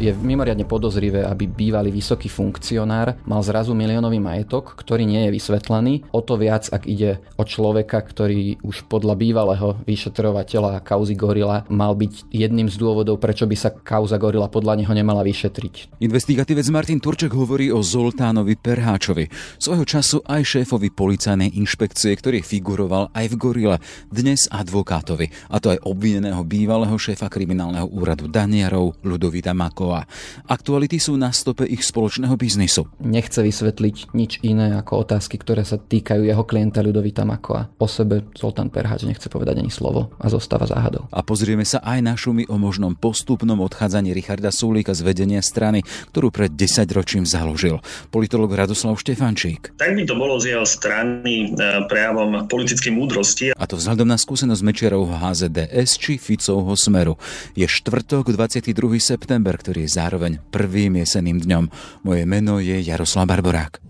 Je mimoriadne podozrivé, aby bývalý vysoký funkcionár mal zrazu miliónový majetok, ktorý nie je vysvetlený. O to viac, ak ide o človeka, ktorý už podľa bývalého vyšetrovateľa kauzy Gorila mal byť jedným z dôvodov, prečo by sa kauza Gorila podľa neho nemala vyšetriť. Investigatívec Martin Turček hovorí o Zoltánovi Perháčovi, svojho času aj šéfovi policajnej inšpekcie, ktorý figuroval aj v Gorile, dnes advokátovi, a to aj obvineného bývalého šéfa kriminálneho úradu Daniarov Ludovita Mako a Aktuality sú na stope ich spoločného biznisu. Nechce vysvetliť nič iné ako otázky, ktoré sa týkajú jeho klienta Ľudovita Makoa. O sebe Zoltán Perháč nechce povedať ani slovo a zostáva záhadou. A pozrieme sa aj na šumy o možnom postupnom odchádzaní Richarda Sulíka z vedenia strany, ktorú pred 10 ročím založil. Politolog Radoslav Štefančík. Tak by to bolo z jeho strany e, prejavom politickej múdrosti. A to vzhľadom na skúsenosť Mečiarovho HZDS či Ficovho Smeru. Je štvrtok 22. september, ktorý ktorý je zároveň prvým jesenným dňom. Moje meno je Jaroslav Barborák.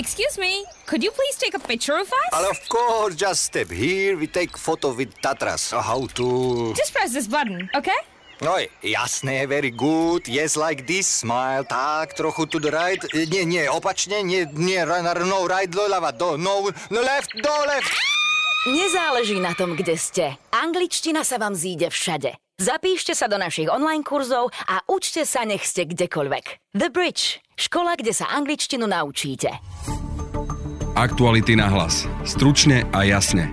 Excuse me, could you please take a picture of us? Well, of course, just step here, we take photo with Tatras. How to... Just press this button, okay? Oj, jasné, very good. Yes, like this, smile. Tak, trochu to the right. Nie, nie, opačne, nie, nie, no, right, do ľava, do, no, no left, do left. Nezáleží na tom, kde ste. Angličtina sa vám zíde všade. Zapíšte sa do našich online kurzov a učte sa nech ste kdekoľvek. The Bridge. Škola, kde sa angličtinu naučíte. Aktuality na hlas. Stručne a jasne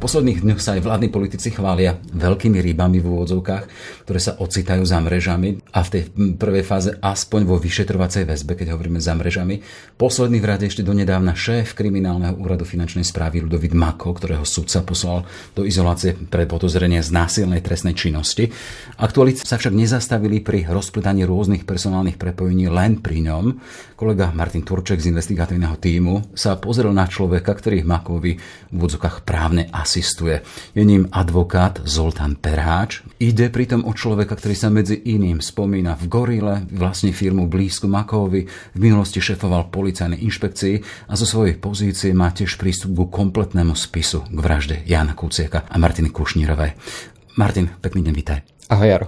posledných dňoch sa aj vládni politici chvália veľkými rybami v úvodzovkách, ktoré sa ocitajú za mrežami a v tej prvej fáze aspoň vo vyšetrovacej väzbe, keď hovoríme za mrežami. Posledný v rade ešte donedávna šéf kriminálneho úradu finančnej správy Ludovit Mako, ktorého sudca poslal do izolácie pre podozrenie z násilnej trestnej činnosti. Aktuality sa však nezastavili pri rozpletaní rôznych personálnych prepojení len pri ňom. Kolega Martin Turček z investigatívneho týmu sa pozrel na človeka, ktorý Makovi v úvodzovkách právne asistuje. Je ním advokát Zoltán Perháč. Ide pritom o človeka, ktorý sa medzi iným spomína v Gorile, vlastne firmu blízku Makovi, v minulosti šefoval policajnej inšpekcii a zo svojej pozície má tiež prístup ku kompletnému spisu k vražde Jana Kuciaka a Martiny Kušnírovej. Martin, pekný deň, vítaj. Ahoj, Jaro.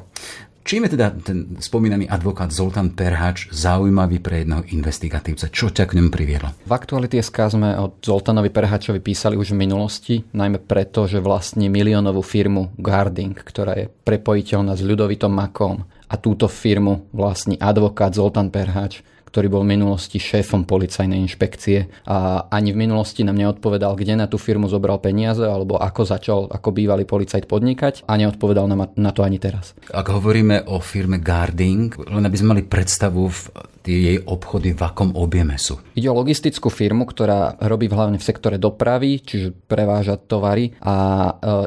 Čím je teda ten spomínaný advokát Zoltán Perhač zaujímavý pre jedného investigatívca? Čo ťa k ňom priviedlo? V aktualite SK sme o Zoltánovi Perhačovi písali už v minulosti, najmä preto, že vlastní miliónovú firmu Guarding, ktorá je prepojiteľná s ľudovitom Makom. A túto firmu vlastní advokát Zoltán Perhač, ktorý bol v minulosti šéfom policajnej inšpekcie a ani v minulosti nám neodpovedal, kde na tú firmu zobral peniaze alebo ako začal ako bývalý policajt podnikať a neodpovedal nám na to ani teraz. Ak hovoríme o firme Guarding, len aby sme mali predstavu v tie jej obchody v akom objeme sú? Ide o logistickú firmu, ktorá robí hlavne v sektore dopravy, čiže preváža tovary a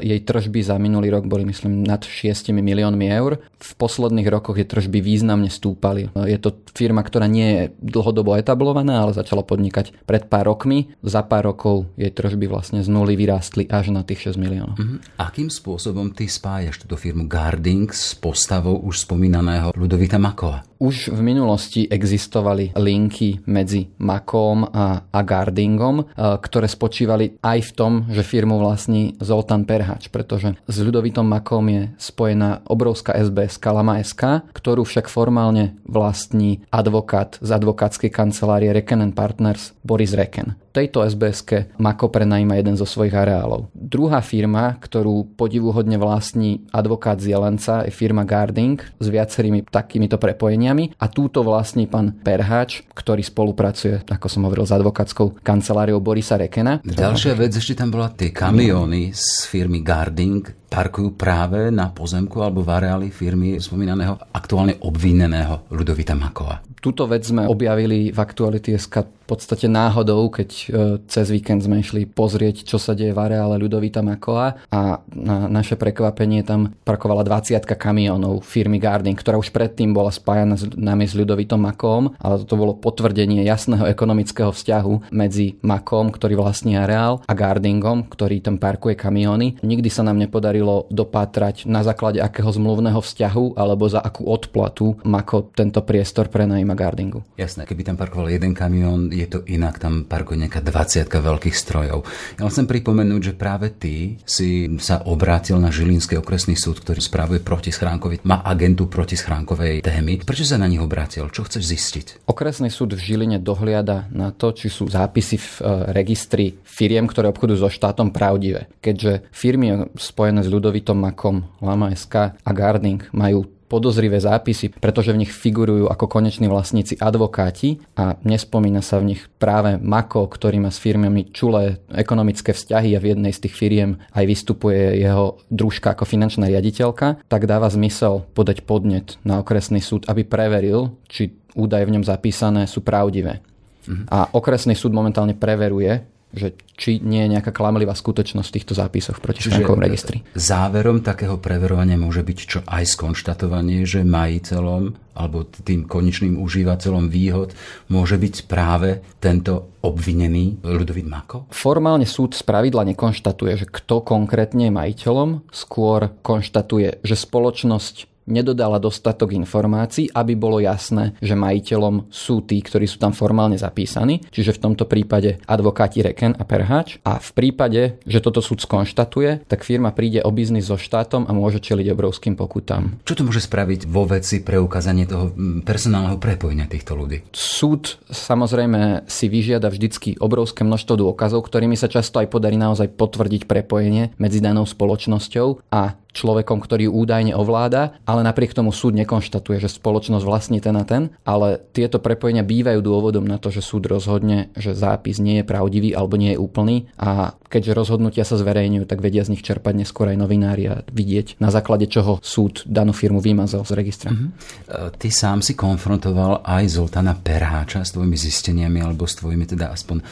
e, jej tržby za minulý rok boli myslím nad 6 miliónmi eur. V posledných rokoch je tržby významne stúpali. E, je to firma, ktorá nie je dlhodobo etablovaná, ale začala podnikať pred pár rokmi. Za pár rokov jej tržby vlastne z nuly vyrástli až na tých 6 miliónov. Mm-hmm. Akým spôsobom ty spájaš túto firmu Garding s postavou už spomínaného Ludovita Makova? Už v minulosti existovali linky medzi Makom a, a Gardingom, e, ktoré spočívali aj v tom, že firmu vlastní Zoltán Perhač, pretože s ľudovitom Makom je spojená obrovská SBS Kalama SK, ktorú však formálne vlastní advokát z advokátskej kancelárie Reken Partners Boris Reken tejto sbs Mako prenajíma jeden zo svojich areálov. Druhá firma, ktorú podivuhodne vlastní advokát z Jelenca, je firma Garding s viacerými takýmito prepojeniami a túto vlastní pán Perhač, ktorý spolupracuje, ako som hovoril, s advokátskou kanceláriou Borisa Rekena. Ďalšia vec, ešte tam bola tie kamiony z firmy Garding, parkujú práve na pozemku alebo v areáli firmy spomínaného aktuálne obvineného Ludovita Makova. Túto vec sme objavili v Aktuality SK v podstate náhodou, keď e, cez víkend sme išli pozrieť, čo sa deje v areále Ludovita Makova a na naše prekvapenie tam parkovala 20 kamionov firmy Garding, ktorá už predtým bola spájana s nami s Ľudovitom Makom, ale to bolo potvrdenie jasného ekonomického vzťahu medzi Makom, ktorý vlastní areál, a Gardingom, ktorý tam parkuje kamiony. Nikdy sa nám nepodarilo podarilo dopátrať na základe akého zmluvného vzťahu alebo za akú odplatu Mako tento priestor prenajíma Gardingu. Jasné, keby tam parkoval jeden kamión, je to inak, tam parkuje nejaká 20 veľkých strojov. Ja chcem pripomenúť, že práve ty si sa obrátil na Žilinský okresný súd, ktorý spravuje protischránkový, má agentu protischránkovej témy. Prečo sa na nich obrátil? Čo chceš zistiť? Okresný súd v Žiline dohliada na to, či sú zápisy v e, registri firiem, ktoré obchodujú so štátom pravdivé. Keďže firmy spojené s ľudovitom Makom, Lama SK a Garding majú podozrivé zápisy, pretože v nich figurujú ako koneční vlastníci advokáti a nespomína sa v nich práve Mako, ktorý má s firmami čulé ekonomické vzťahy a v jednej z tých firiem aj vystupuje jeho družka ako finančná riaditeľka, tak dáva zmysel podať podnet na okresný súd, aby preveril, či údaje v ňom zapísané sú pravdivé. Mhm. A okresný súd momentálne preveruje, že či nie je nejaká klamlivá skutočnosť v týchto zápisoch proti štánkovom registri. Záverom takého preverovania môže byť čo aj skonštatovanie, že majiteľom alebo tým konečným užívateľom výhod môže byť práve tento obvinený Ludovít Mako? Formálne súd z pravidla nekonštatuje, že kto konkrétne je majiteľom, skôr konštatuje, že spoločnosť nedodala dostatok informácií, aby bolo jasné, že majiteľom sú tí, ktorí sú tam formálne zapísaní, čiže v tomto prípade advokáti Reken a Perhač. A v prípade, že toto súd skonštatuje, tak firma príde o biznis so štátom a môže čeliť obrovským pokutám. Čo to môže spraviť vo veci preukázanie toho personálneho prepojenia týchto ľudí? Súd samozrejme si vyžiada vždycky obrovské množstvo dôkazov, ktorými sa často aj podarí naozaj potvrdiť prepojenie medzi danou spoločnosťou a človekom, ktorý údajne ovláda, ale napriek tomu súd nekonštatuje, že spoločnosť vlastní ten a ten, ale tieto prepojenia bývajú dôvodom na to, že súd rozhodne, že zápis nie je pravdivý alebo nie je úplný a keďže rozhodnutia sa zverejňujú, tak vedia z nich čerpať neskôr aj novinári a vidieť, na základe čoho súd danú firmu vymazal z registra. Mm-hmm. Ty sám si konfrontoval aj Zoltana Perháča s tvojimi zisteniami alebo s tvojimi teda aspoň e,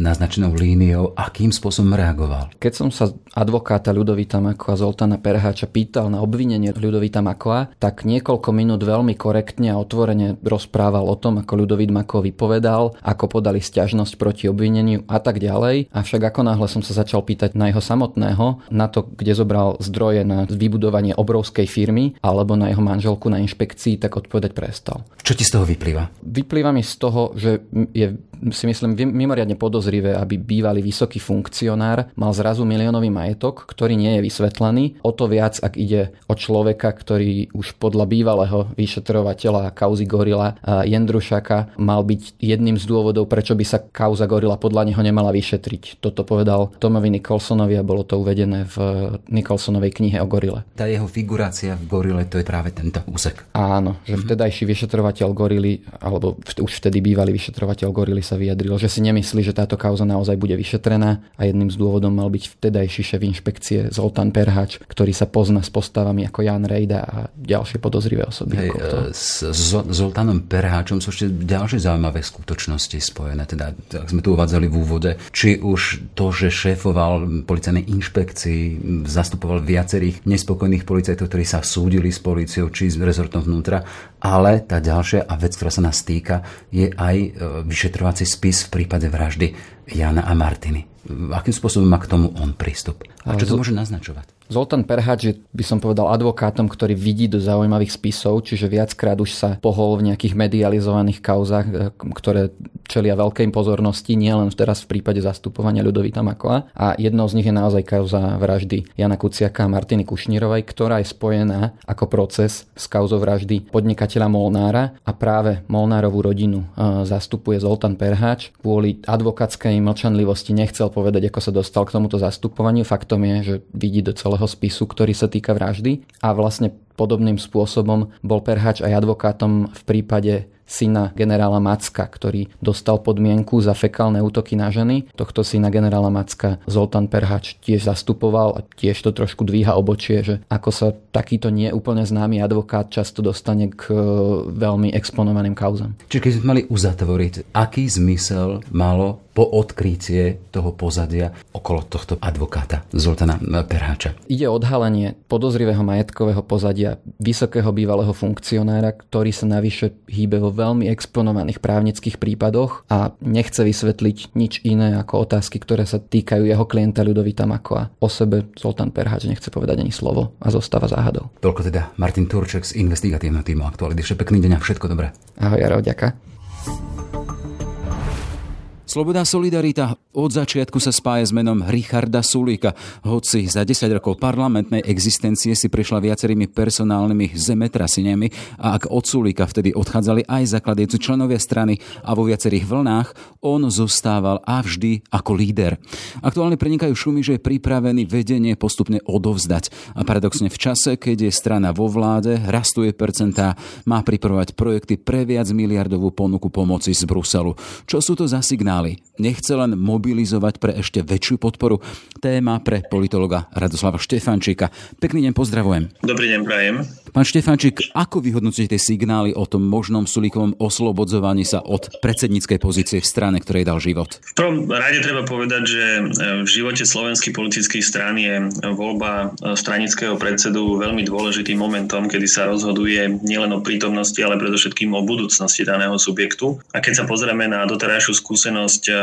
naznačenou líniou, akým spôsobom reagoval? Keď som sa advokáta Ľudovita Mako a Zoltana Perháča Perháča pýtal na obvinenie Ľudovita Makoa, tak niekoľko minút veľmi korektne a otvorene rozprával o tom, ako Ľudovit Mako vypovedal, ako podali stiažnosť proti obvineniu a tak ďalej. Avšak ako náhle som sa začal pýtať na jeho samotného, na to, kde zobral zdroje na vybudovanie obrovskej firmy alebo na jeho manželku na inšpekcii, tak odpovedať prestal. Čo ti z toho vyplýva? Vyplýva mi z toho, že je si myslím mimoriadne podozrivé, aby bývalý vysoký funkcionár mal zrazu miliónový majetok, ktorý nie je vysvetlený. O to viac, ak ide o človeka, ktorý už podľa bývalého vyšetrovateľa kauzy Gorila Jendrušaka mal byť jedným z dôvodov, prečo by sa kauza Gorila podľa neho nemala vyšetriť. Toto povedal Tomovi Nicholsonovi a bolo to uvedené v Nicholsonovej knihe o Gorile. Tá jeho figurácia v Gorile to je práve tento úsek. Áno, že vtedajší vyšetrovateľ Gorily, alebo už vtedy bývalý vyšetrovateľ Gorily sa vyjadril, že si nemyslí, že táto kauza naozaj bude vyšetrená a jedným z dôvodov mal byť vtedajší šéf inšpekcie Zoltán Perhač, ktorý sa pozná s postavami ako Jan Rejda a ďalšie podozrivé osoby. Hej, e, s Zoltánom Perháčom sú ešte ďalšie zaujímavé skutočnosti spojené. Teda, ak sme tu uvádzali v úvode, či už to, že šéfoval policajnej inšpekcii, zastupoval viacerých nespokojných policajtov, ktorí sa súdili s policiou, či s rezortom vnútra, ale tá ďalšia a vec, ktorá sa nás týka, je aj e, vyšetrovací spis v prípade vraždy Jana a Martiny. Akým spôsobom má k tomu on prístup? A čo to môže naznačovať? Zoltán Perhač je, by som povedal, advokátom, ktorý vidí do zaujímavých spisov, čiže viackrát už sa pohol v nejakých medializovaných kauzach, e, ktoré čelia veľkej pozornosti, nielen teraz v prípade zastupovania Ľudovita Makoa. A jednou z nich je naozaj kauza vraždy Jana Kuciaka a Martiny Kušnírovej, ktorá je spojená ako proces s kauzou vraždy podnikateľa Molnára a práve Molnárovú rodinu e, zastupuje Zoltán Perhač. Kvôli advokátskej mlčanlivosti nechcel povedať, ako sa dostal k tomuto zastupovaniu. Faktom je, že vidí do celého celého spisu, ktorý sa týka vraždy a vlastne podobným spôsobom bol Perhač aj advokátom v prípade syna generála Macka, ktorý dostal podmienku za fekálne útoky na ženy. Tohto syna generála Macka Zoltán Perhač tiež zastupoval a tiež to trošku dvíha obočie, že ako sa takýto nie úplne známy advokát často dostane k e, veľmi exponovaným kauzam. Čiže keď sme mali uzatvoriť, aký zmysel malo po odkrytie toho pozadia okolo tohto advokáta Zoltana Perháča. Ide o odhalenie podozrivého majetkového pozadia vysokého bývalého funkcionára, ktorý sa navyše hýbe vo veľmi exponovaných právnických prípadoch a nechce vysvetliť nič iné ako otázky, ktoré sa týkajú jeho klienta Ľudovita Makoa. O sebe Zoltán Perháč nechce povedať ani slovo a zostáva záhadou. Toľko teda Martin Turček z investigatívneho týmu Aktuality. Pekný deň a všetko dobré. Ahoj, Jaro, ďaká. Sloboda Solidarita od začiatku sa spája s menom Richarda Sulíka. Hoci za 10 rokov parlamentnej existencie si prešla viacerými personálnymi zemetraseniami a ak od Sulíka vtedy odchádzali aj zakladajúci členovia strany a vo viacerých vlnách, on zostával a vždy ako líder. Aktuálne prenikajú šumy, že je pripravený vedenie postupne odovzdať. A paradoxne v čase, keď je strana vo vláde, rastuje percentá, má pripravovať projekty pre viac miliardovú ponuku pomoci z Bruselu. Čo sú to za signály? Signály. Nechce len mobilizovať pre ešte väčšiu podporu. Téma pre politologa Radoslava Štefančíka. Pekný deň, pozdravujem. Dobrý deň, prajem. Pán Štefančík, ako vyhodnocujete tie signály o tom možnom Sulíkovom oslobodzovaní sa od predsedníckej pozície v strane, ktorej dal život? V prvom rade treba povedať, že v živote slovenských politických strán je voľba stranického predsedu veľmi dôležitým momentom, kedy sa rozhoduje nielen o prítomnosti, ale predovšetkým o budúcnosti daného subjektu. A keď sa pozrieme na doterajšiu skúsenosť e,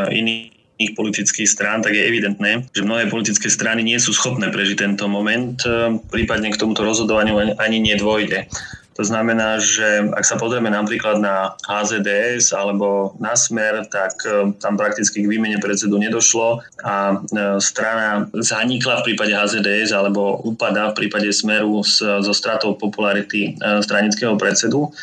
iných politických strán, tak je evidentné, že mnohé politické strany nie sú schopné prežiť tento moment, e, prípadne k tomuto rozhodovaniu ani nedôjde. To znamená, že ak sa pozrieme napríklad na HZDS alebo na Smer, tak e, tam prakticky k výmene predsedu nedošlo a strana zanikla v prípade HZDS alebo upadá v prípade Smeru so stratou popularity stranického predsedu.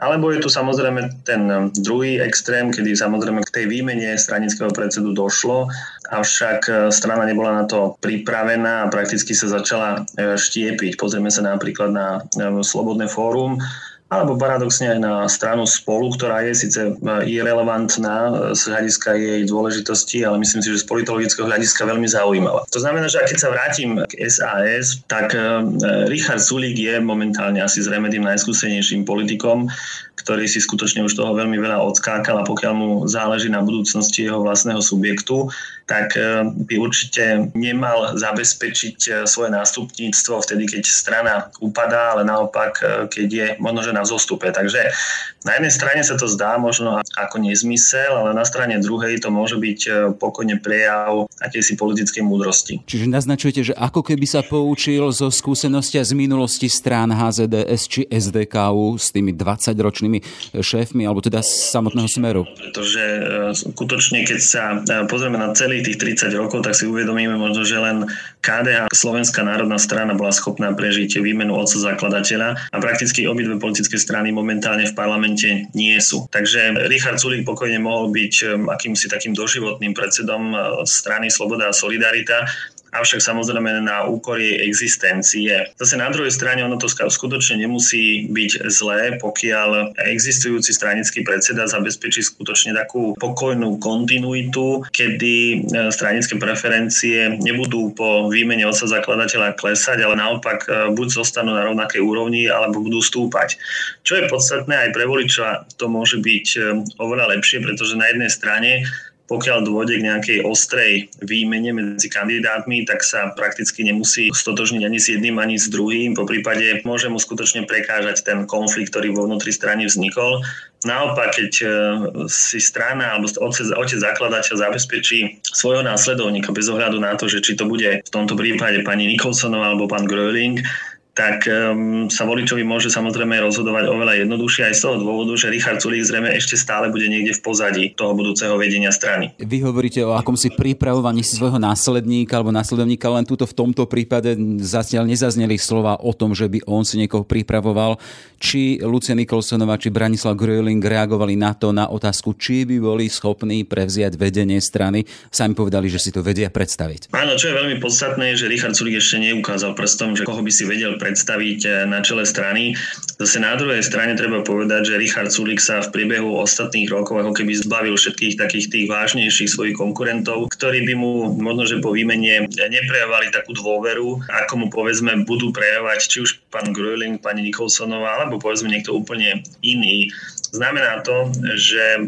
Alebo je tu samozrejme ten um, druhý extrém, kedy samozrejme k tej výmene stranického predsedu došlo, avšak uh, strana nebola na to pripravená a prakticky sa začala uh, štiepiť. Pozrieme sa napríklad na um, Slobodné fórum, alebo paradoxne aj na stranu spolu, ktorá je síce e, irrelevantná e, z hľadiska jej dôležitosti, ale myslím si, že z politologického hľadiska veľmi zaujímavá. To znamená, že keď sa vrátim k SAS, tak e, Richard Sulík je momentálne asi zrejme tým najskúsenejším politikom, ktorý si skutočne už toho veľmi veľa odskákal a pokiaľ mu záleží na budúcnosti jeho vlastného subjektu, tak by určite nemal zabezpečiť svoje nástupníctvo vtedy, keď strana upadá, ale naopak, keď je možno, že na zostupe. Takže na jednej strane sa to zdá možno ako nezmysel, ale na strane druhej to môže byť e, pokojne prejav akejsi politickej múdrosti. Čiže naznačujete, že ako keby sa poučil zo skúsenosti z minulosti strán HZDS či SDKU s tými 20-ročnými šéfmi, alebo teda samotného smeru? Pretože e, skutočne, keď sa e, pozrieme na celých tých 30 rokov, tak si uvedomíme možno, že len KDH, Slovenská národná strana, bola schopná prežiť výmenu otca zakladateľa a prakticky obidve politické strany momentálne v parlamente nie sú. Takže Richard Sulik pokojne mohol byť um, akýmsi takým doživotným predsedom uh, strany Sloboda a Solidarita avšak samozrejme na úkor jej existencie. Zase na druhej strane ono to skutočne nemusí byť zlé, pokiaľ existujúci stranický predseda zabezpečí skutočne takú pokojnú kontinuitu, kedy e, stranické preferencie nebudú po výmene osa zakladateľa klesať, ale naopak e, buď zostanú na rovnakej úrovni, alebo budú stúpať. Čo je podstatné aj pre voliča, to môže byť e, oveľa lepšie, pretože na jednej strane pokiaľ dôjde k nejakej ostrej výmene medzi kandidátmi, tak sa prakticky nemusí stotožniť ani s jedným, ani s druhým. Po prípade môže mu skutočne prekážať ten konflikt, ktorý vo vnútri strany vznikol. Naopak, keď e, si strana alebo otec, otec zakladateľ zabezpečí svojho následovníka bez ohľadu na to, že či to bude v tomto prípade pani Nikolsonová alebo pán Gröling, tak um, sa voličovi môže samozrejme rozhodovať oveľa jednoduchšie aj z toho dôvodu, že Richard Sulík zrejme ešte stále bude niekde v pozadí toho budúceho vedenia strany. Vy hovoríte o akomsi pripravovaní svojho následníka alebo následovníka, len túto v tomto prípade zatiaľ nezazneli slova o tom, že by on si niekoho pripravoval. Či Lucia Nikolsonová, či Branislav Gröling reagovali na to, na otázku, či by boli schopní prevziať vedenie strany. Sami povedali, že si to vedia predstaviť. Áno, čo je veľmi podstatné, že Richard Sulík ešte neukázal prstom, že koho by si vedel predstaviť eh, na čele strany. Zase na druhej strane treba povedať, že Richard Sulik sa v priebehu ostatných rokov ako keby zbavil všetkých takých tých vážnejších svojich konkurentov, ktorí by mu možno, že po výmene neprejavovali takú dôveru, ako mu povedzme budú prejavovať či už pán Gröling, pani Nikolsonová, alebo povedzme niekto úplne iný. Znamená to, že e,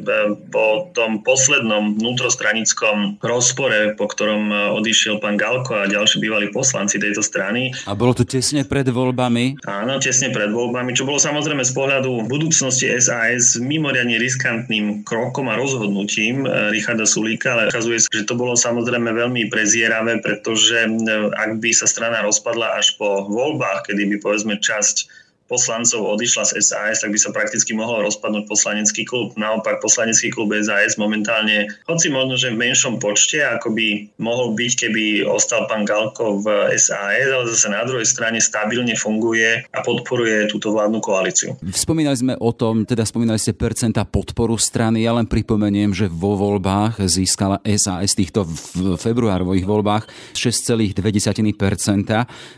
po tom poslednom vnútrostranickom rozpore, po ktorom e, odišiel pán Galko a ďalší bývalí poslanci tejto strany. A bolo to tesne pred voľbami? Áno, tesne pred voľbami, čo bolo samozrejme z pohľadu budúcnosti SAS mimoriadne riskantným krokom a rozhodnutím e, Richarda Sulíka, ale ukazuje sa, že to bolo samozrejme veľmi prezieravé, pretože ak by sa strana rozpadla až po voľbách, kedy by povedzme časť poslancov odišla z SAS, tak by sa prakticky mohol rozpadnúť poslanecký klub. Naopak poslanecký klub SAS momentálne, hoci možno, že v menšom počte, ako by mohol byť, keby ostal pán Galko v SAS, ale zase na druhej strane stabilne funguje a podporuje túto vládnu koalíciu. Spomínali sme o tom, teda spomínali ste percenta podporu strany. Ja len pripomeniem, že vo voľbách získala SAS týchto v februárových voľbách 6,2%.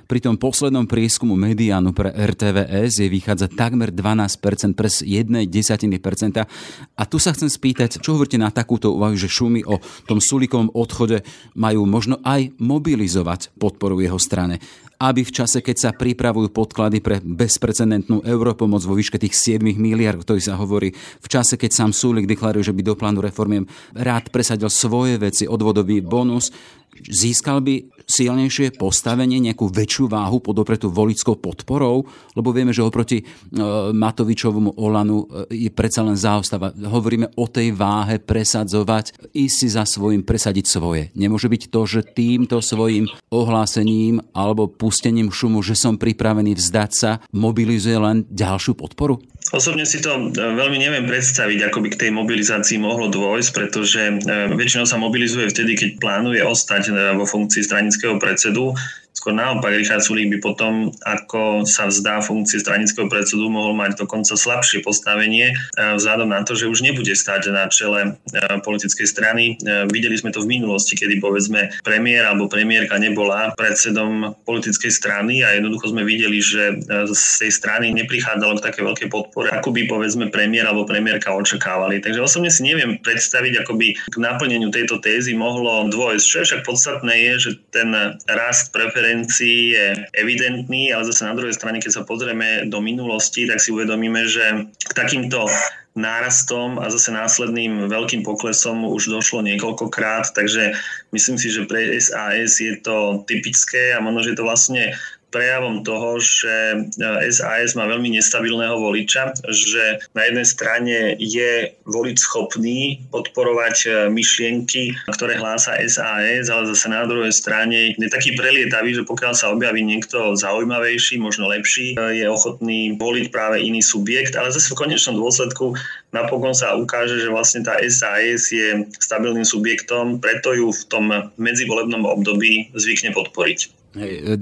Pri tom poslednom prieskumu mediánu pre RTVS je vychádza takmer 12%, pres 1 desatiny percenta. A tu sa chcem spýtať, čo hovoríte na takúto úvahu, že šumy o tom Sulikovom odchode majú možno aj mobilizovať podporu jeho strane aby v čase, keď sa pripravujú podklady pre bezprecedentnú europomoc vo výške tých 7 miliard, ktorý sa hovorí, v čase, keď sám Súlik deklaruje, že by do plánu reformiem rád presadil svoje veci, odvodový bonus, získal by silnejšie postavenie, nejakú väčšiu váhu pod opretu volickou podporou, lebo vieme, že oproti e, Matovičovomu Olanu e, je predsa len záostava. Hovoríme o tej váhe presadzovať, i si za svojim presadiť svoje. Nemôže byť to, že týmto svojim ohlásením alebo pustením šumu, že som pripravený vzdať sa, mobilizuje len ďalšiu podporu? Osobne si to e, veľmi neviem predstaviť, ako by k tej mobilizácii mohlo dôjsť, pretože e, väčšinou sa mobilizuje vtedy, keď plánuje ostať e, vo funkcii stranického predsedu Skôr naopak, Richard Sulík by potom, ako sa vzdá funkcie stranického predsedu, mohol mať dokonca slabšie postavenie eh, vzhľadom na to, že už nebude stať na čele eh, politickej strany. Eh, videli sme to v minulosti, kedy povedzme premiér alebo premiérka nebola predsedom politickej strany a jednoducho sme videli, že z tej strany neprichádzalo k také veľkej podpore, ako by povedzme premiér alebo premiérka očakávali. Takže osobne si neviem predstaviť, ako by k naplneniu tejto tézy mohlo dôjsť. Čo je však podstatné je, že ten rast preferencií preferencií je evidentný, ale zase na druhej strane, keď sa pozrieme do minulosti, tak si uvedomíme, že k takýmto nárastom a zase následným veľkým poklesom už došlo niekoľkokrát, takže myslím si, že pre SAS je to typické a možno, že je to vlastne prejavom toho, že SAS e, má veľmi nestabilného voliča, že na jednej strane je volič schopný podporovať e, myšlienky, ktoré hlása SAS, ale zase na druhej strane je taký prelietavý, že pokiaľ sa objaví niekto zaujímavejší, možno lepší, e, je ochotný voliť práve iný subjekt, ale zase v konečnom dôsledku napokon sa ukáže, že vlastne tá SAS je stabilným subjektom, preto ju v tom medzivolebnom období zvykne podporiť.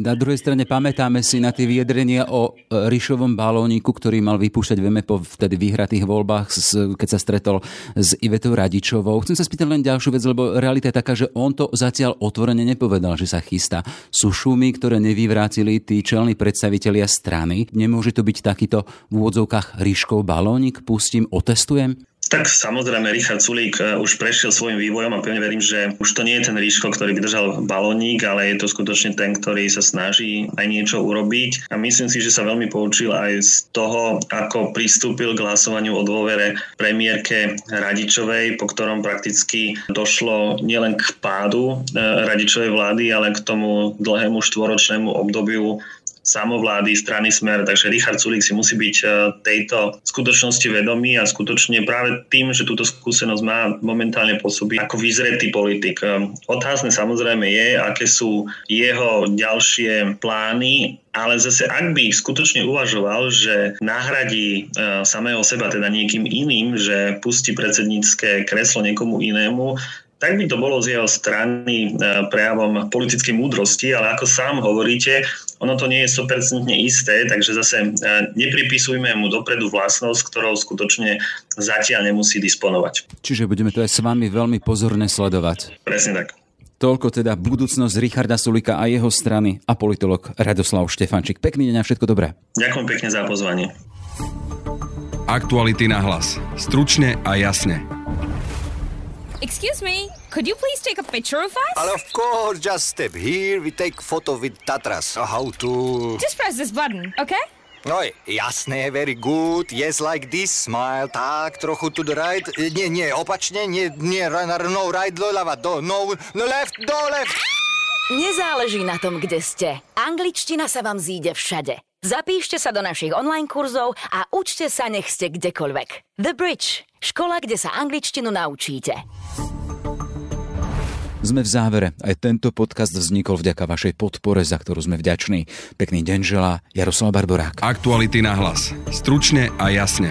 Na druhej strane pamätáme si na tie vyjadrenia o e, Ríšovom balóniku, ktorý mal vypúšťať, vieme, po vtedy vyhratých voľbách, keď sa stretol s Ivetou Radičovou. Chcem sa spýtať len ďalšiu vec, lebo realita je taká, že on to zatiaľ otvorene nepovedal, že sa chystá. Sú šumy, ktoré nevyvrátili tí čelní predstavitelia strany. Nemôže to byť takýto v úvodzovkách Ríškov balónik? Pustím, otestujem? Tak samozrejme, Richard Sulík e, už prešiel svojim vývojom a pevne verím, že už to nie je ten Ríško, ktorý by držal balónik, ale je to skutočne ten, ktorý sa snaží aj niečo urobiť. A myslím si, že sa veľmi poučil aj z toho, ako pristúpil k hlasovaniu o dôvere premiérke Radičovej, po ktorom prakticky došlo nielen k pádu e, Radičovej vlády, ale k tomu dlhému štvoročnému obdobiu samovlády strany Smer, takže Richard Sulik si musí byť e, tejto skutočnosti vedomý a skutočne práve tým, že túto skúsenosť má momentálne pôsobiť ako vyzretý politik. E, otázne samozrejme je, aké sú jeho ďalšie plány ale zase ak by skutočne uvažoval, že nahradí e, samého seba teda niekým iným, že pustí predsednícke kreslo niekomu inému, tak by to bolo z jeho strany e, prejavom politickej múdrosti, ale ako sám hovoríte, ono to nie je 100% isté, takže zase e, nepripisujme mu dopredu vlastnosť, ktorou skutočne zatiaľ nemusí disponovať. Čiže budeme to aj s vami veľmi pozorne sledovať. Presne tak. Toľko teda budúcnosť Richarda Sulika a jeho strany a politolog Radoslav Štefančík. Pekný deň a všetko dobré. Ďakujem pekne za pozvanie. Aktuality na hlas. Stručne a jasne. Excuse me, Could you please take a picture of us? Of course, just step here, we take photo with Tatras. How to... Just press this button, okay? No, jasné, very good. Yes, like this, smile. Tak, trochu to the right. E, Nie, nie, opačne, nie, nie, no right, doľava, do, no, no left, do left. Nezáleží na tom, kde ste. Angličtina sa vám zíde všade. Zapíšte sa do našich online kurzov a učte sa, nech ste kdekoľvek. The Bridge. Škola, kde sa angličtinu naučíte. Sme v závere. Aj tento podcast vznikol vďaka vašej podpore, za ktorú sme vďační. Pekný deň želá Jaroslav Barborák. Aktuality na hlas. Stručne a jasne.